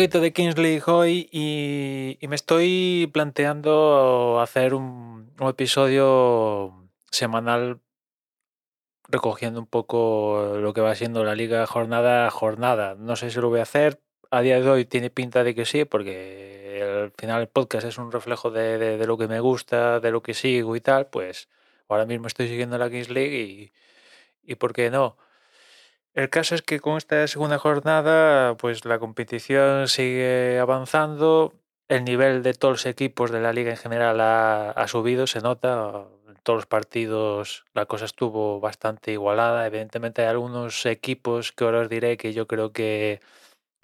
poquito de Kings League hoy y, me estoy planteando hacer un, episodio semanal recogiendo un poco lo que va siendo la liga jornada a jornada. No sé si lo voy a hacer. A día de hoy tiene pinta de que sí, porque al final el podcast es un reflejo de, lo que me gusta, de lo que sigo y tal. Pues ahora mismo estoy siguiendo la Kings League y, y ¿por qué no? El caso es que con esta segunda jornada, pues la competición sigue avanzando. El nivel de todos los equipos de la liga en general ha, subido, se nota. En todos los partidos la cosa estuvo bastante igualada. Evidentemente hay algunos equipos que ahora os diré que yo creo que,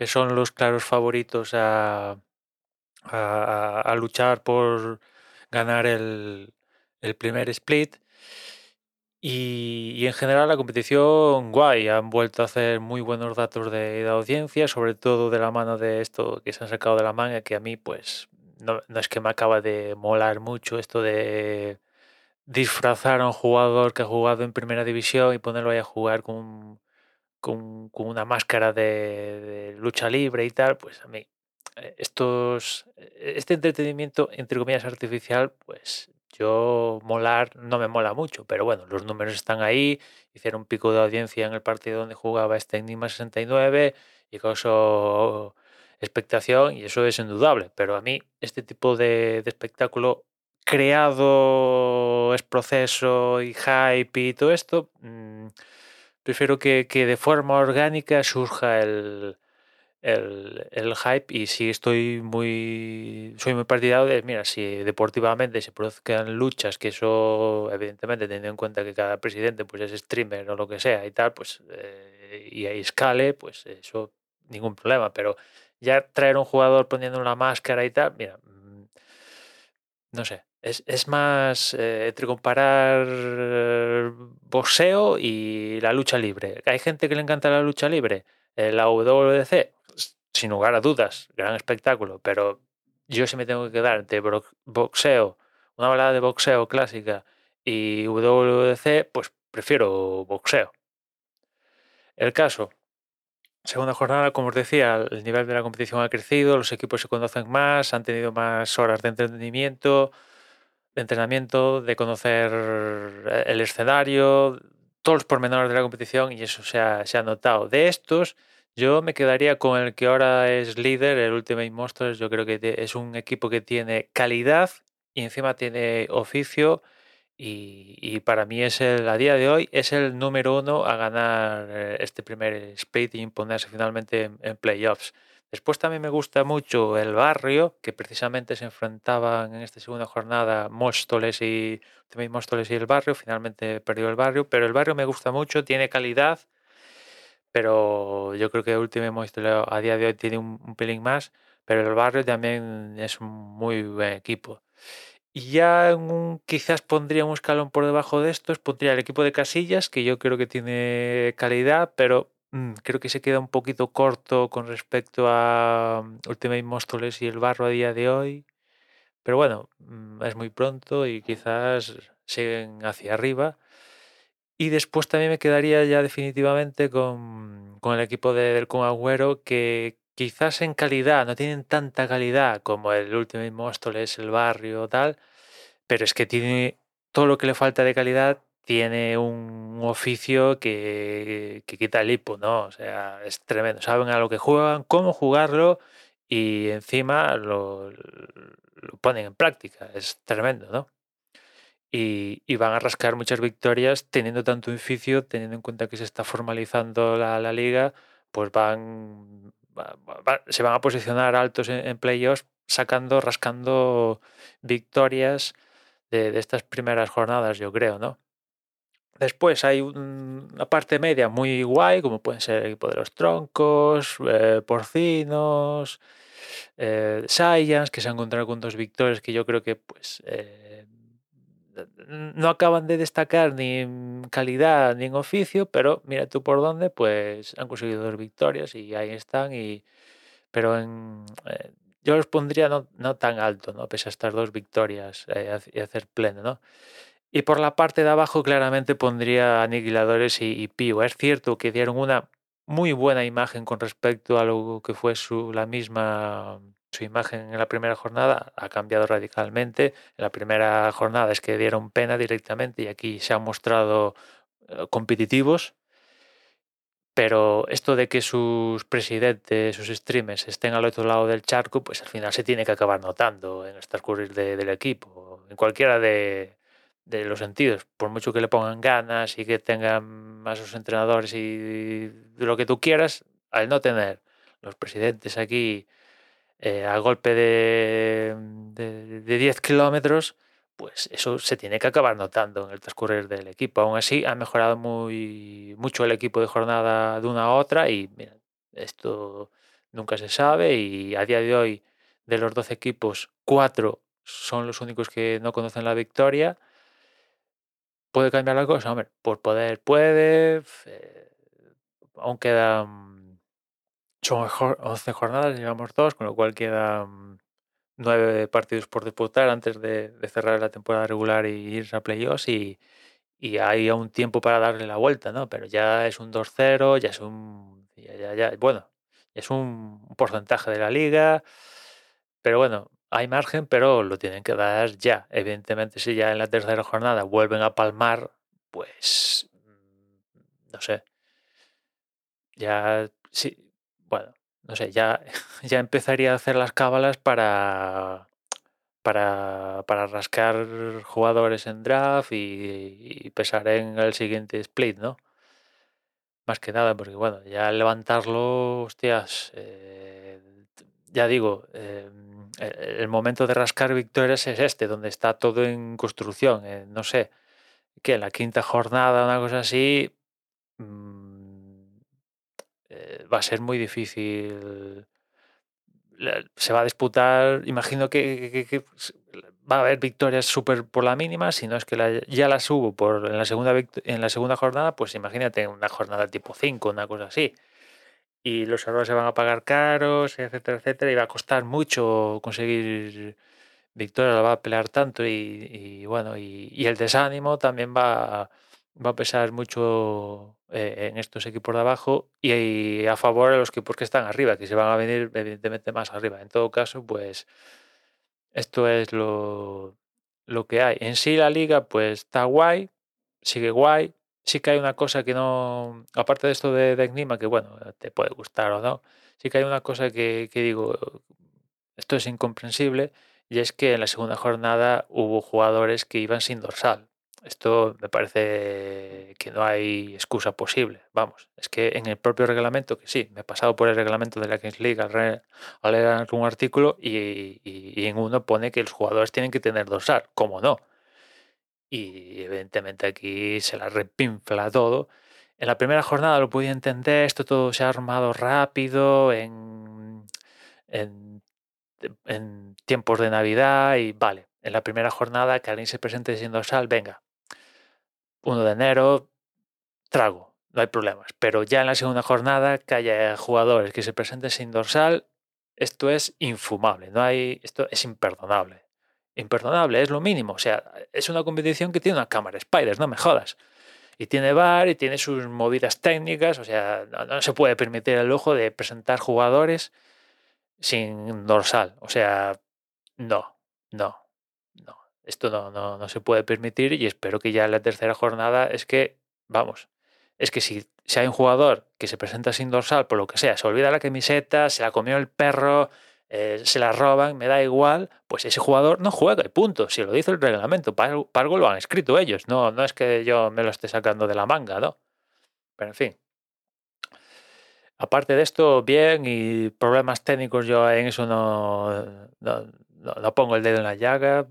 son los claros favoritos a, a, luchar por ganar el, el primer split. Y, en general la competición, guay, han vuelto a hacer muy buenos datos de, audiencia, sobre todo de la mano de esto que se han sacado de la manga, que a mí pues no, es que me acaba de molar mucho esto de disfrazar a un jugador que ha jugado en primera división y ponerlo ahí a jugar con, con, una máscara de, de, lucha libre y tal, pues a mí eh, estos, eh, este entretenimiento, entre comillas, artificial, pues yo molar no me mola mucho, pero bueno, los números están ahí, hicieron un pico de audiencia en el partido donde jugaba este Enigma 69 y causó expectación y eso es indudable, pero a mí este tipo de, espectáculo creado es proceso y hype y todo esto, mm, prefiero que, que de forma orgánica surja el, el, hype y sí estoy muy soy muy partidario de mira si deportivamente se produzcan luchas que eso evidentemente teniendo en cuenta que cada presidente pues es streamer o lo que sea y tal pues eh, y ahí escale pues eso ningún problema. Pero ya traer un jugador poniendo una máscara y tal mira mm, no sé es, más eh, entre comparar boxeo y la lucha libre. Hay gente que le encanta la lucha libre la WDC sin lugar a dudas, gran espectáculo, pero yo si me tengo que quedar entre boxeo, una balada de boxeo clásica y WDC, pues prefiero boxeo. El caso, segunda jornada, como os decía, el nivel de la competición ha crecido, los equipos se conocen más, han tenido más horas de entrenamiento, de entrenamiento, de conocer el escenario, todos los pormenores de la competición y eso se ha, se ha notado. De estos, yo me quedaría con el que ahora es líder, el Ultimate Monsters. Yo creo que es un equipo que tiene calidad y encima tiene oficio. Y, para mí es el, a día de hoy, es el número uno a ganar eh, este primer split y imponerse finalmente en, playoffs. Después también me gusta mucho el barrio, que precisamente se enfrentaban en esta segunda jornada Móstoles y Ultimate Móstoles y el barrio. Finalmente perdió el barrio, pero el barrio me gusta mucho, tiene calidad pero yo creo que Ultimate Monster a día de hoy tiene un, pelín más, pero el barrio también es un muy buen equipo. Y ya quizás pondría un escalón por debajo de estos, pondría el equipo de Casillas, que yo creo que tiene calidad, pero mm, creo que se queda un poquito corto con respecto a mm, Ultimate Móstoles y el barro a día de hoy. Pero bueno, mm, es muy pronto y quizás siguen hacia arriba. Y después también me quedaría ya definitivamente con, el equipo de, del Kun Agüero, que quizás en calidad no tienen tanta calidad como el Ultimate Móstoles, el barrio, tal, pero es que tiene todo lo que le falta de calidad, tiene un oficio que, quita el hipo, ¿no? O sea, es tremendo. Saben a lo que juegan, cómo jugarlo y encima lo, lo ponen en práctica. Es tremendo, ¿no? Y, van a rascar muchas victorias teniendo tanto oficio, teniendo en cuenta que se está formalizando la, liga, pues van, se van a posicionar altos en, playoffs sacando, rascando victorias de, estas primeras jornadas, yo creo, ¿no? Después hay una parte media muy guay, como pueden ser el equipo de los troncos, eh, porcinos, eh, que se han encontrado con dos victorias que yo creo que pues eh, no acaban de destacar ni en calidad ni en oficio, pero mira tú por dónde, pues han conseguido dos victorias y ahí están. Y, pero en, eh, yo los pondría no, no, tan alto, ¿no? pese a estas dos victorias eh, y hacer pleno. ¿no? Y por la parte de abajo claramente pondría Aniquiladores y, y Pío. Es cierto que dieron una muy buena imagen con respecto a lo que fue su, la misma su imagen en la primera jornada ha cambiado radicalmente. En la primera jornada es que dieron pena directamente y aquí se han mostrado eh, competitivos. Pero esto de que sus presidentes, sus streamers estén al otro lado del charco, pues al final se tiene que acabar notando en el transcurrir del equipo, en cualquiera de, de los sentidos, por mucho que le pongan ganas y que tengan más sus entrenadores y lo que tú quieras, al no tener los presidentes aquí eh, a golpe de, de, 10 kilómetros, pues eso se tiene que acabar notando en el transcurrir del equipo. Aún así, ha mejorado muy mucho el equipo de jornada de una a otra y mira, esto nunca se sabe y a día de hoy de los 12 equipos, 4 son los únicos que no conocen la victoria ¿Puede cambiar la cosa? Hombre, por poder puede. Eh, aún quedan. Son 11 jornadas, llevamos dos, con lo cual quedan nueve partidos por disputar antes de, cerrar la temporada regular y irse a playoffs y, y hay aún tiempo para darle la vuelta, ¿no? Pero ya es un 2-0, ya es un. Ya, ya, bueno, es un porcentaje de la liga. Pero bueno, hay margen, pero lo tienen que dar ya. Evidentemente, si ya en la tercera jornada vuelven a palmar, pues mm, no sé. Ya bueno, no sé, ya, ya empezaría a hacer las cábalas para, para, para rascar jugadores en draft y, pesar en el siguiente split, ¿no? Más que nada, porque bueno, ya levantarlo, hostias, eh, ya digo, eh, el momento de rascar victorias es este, donde está todo en construcción. Eh, no sé, que en la quinta jornada, una cosa así, va a ser muy difícil. Se va a disputar, imagino que, va a haber victorias súper por la mínima, si no es que ya las hubo por, en, la segunda, en la segunda jornada, pues imagínate una jornada tipo 5, una cosa así y los errores se van a pagar caros, etcétera, etcétera, y va a costar mucho conseguir victoria, la va a pelear tanto y, bueno, y, el desánimo también va, va a pesar mucho eh, en estos equipos de abajo y, a favor de los equipos que están arriba, que se van a venir evidentemente más arriba. En todo caso, pues esto es lo, lo que hay. En sí la liga pues está guay, sigue guay, sí que hay una cosa que no, aparte de esto de, de que bueno, te puede gustar o no, sí que hay una cosa que digo, esto es incomprensible, y es que en la segunda jornada hubo jugadores que iban sin dorsal. Esto me parece que no hay excusa posible. Vamos, es que en el propio reglamento, que sí, me he pasado por el reglamento de la Kings League al, leer un artículo y, en uno pone que los jugadores tienen que tener dorsal. ¿Cómo no? y evidentemente aquí se la repinfla todo. En la primera jornada lo podía entender, esto todo se ha armado rápido en, tiempos de Navidad y vale, en la primera jornada que alguien se presente sin dorsal, venga, 1 de enero, trago, no hay problemas. Pero ya en la segunda jornada que haya jugadores que se presenten sin dorsal, esto es infumable, no hay, esto es imperdonable imperdonable, es lo mínimo. O sea, es una competición que tiene una cámara Spiders, no me jodas. Y tiene bar y tiene sus movidas técnicas, o sea, no, se puede permitir el lujo de presentar jugadores sin dorsal. O sea, no, no, no. Esto no, no, no se puede permitir y espero que ya en la tercera jornada es que, vamos, es que si, si hay un jugador que se presenta sin dorsal, por lo que sea, se olvida la camiseta, se la comió el perro, eh, se la roban, me da igual, pues ese jugador no juega y punto. Si lo dice el reglamento, para, algo lo han escrito ellos, no, no es que yo me lo esté sacando de la manga, ¿no? Pero en fin. Aparte de esto, bien, y problemas técnicos, yo en eso no, no, no, pongo el dedo en la llaga,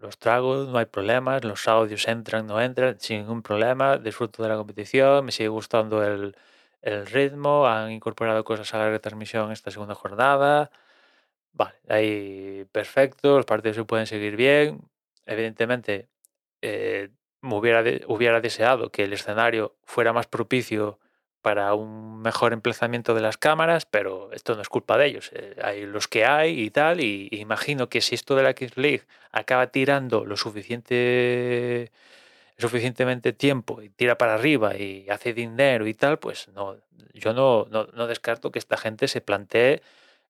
los trago, no hay problemas, los audios entran, no entran, sin ningún problema, disfruto de la competición, me sigue gustando el, el ritmo, han incorporado cosas a la retransmisión esta segunda jornada, Vale, ahí perfecto, los partidos se pueden seguir bien. Evidentemente, eh, me hubiera, hubiera deseado que el escenario fuera más propicio para un mejor emplazamiento de las cámaras, pero esto no es culpa de ellos. Eh, hay los que hay y tal, y, imagino que si esto de la Kings League acaba tirando lo suficiente suficientemente tiempo y tira para arriba y hace dinero y tal, pues no, yo no, no, descarto que esta gente se plantee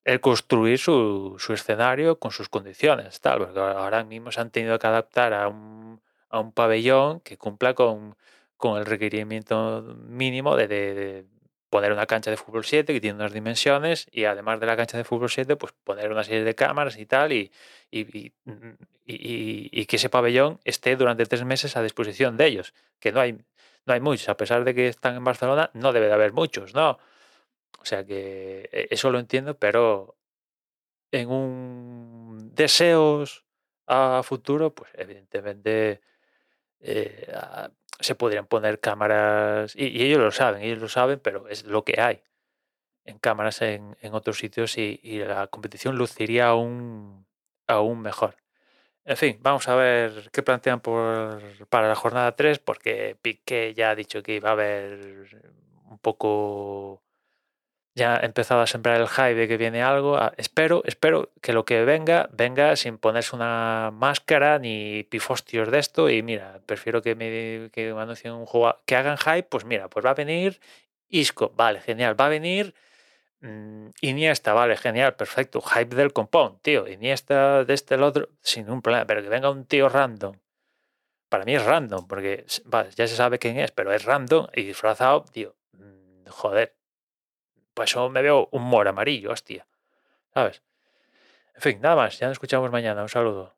el construir su, su, escenario con sus condiciones, tal, porque ahora mismo se han tenido que adaptar a un, a un pabellón que cumpla con, con el requerimiento mínimo de, poner una cancha de fútbol 7 que tiene unas dimensiones y además de la cancha de fútbol 7, pues poner una serie de cámaras y tal y, y, y, que ese pabellón esté durante tres meses a disposición de ellos, que no hay, no hay muchos, a pesar de que están en Barcelona, no debe de haber muchos, ¿no? O sea que e, eso lo entiendo, pero en un deseos a futuro, pues evidentemente eh, se podrían poner cámaras, y, ellos lo saben, ellos lo saben, pero es lo que hay en cámaras en, otros sitios y, la competición luciría aún, aún mejor. En fin, vamos a ver qué plantean por, para la jornada 3, porque Piqué ya ha dicho que iba a haber un poco ya he empezado a sembrar el hype de que viene algo. Ah, espero, espero que lo que venga, venga sin ponerse una máscara ni pifostios de esto. Y mira, prefiero que me, que anuncien un juego, que hagan hype, pues mira, pues va a venir Isco, vale, genial, va a venir mm, Iniesta, vale, genial, perfecto, hype del compound, tío, Iniesta de este el otro, sin un problema, pero que venga un tío random. Para mí es random, porque ya se sabe quién es, pero es random y disfrazado, tío, mm, joder, pues eso me veo un mor amarillo, hostia. ¿Sabes? En fin, nada más. Ya nos escuchamos mañana. Un saludo.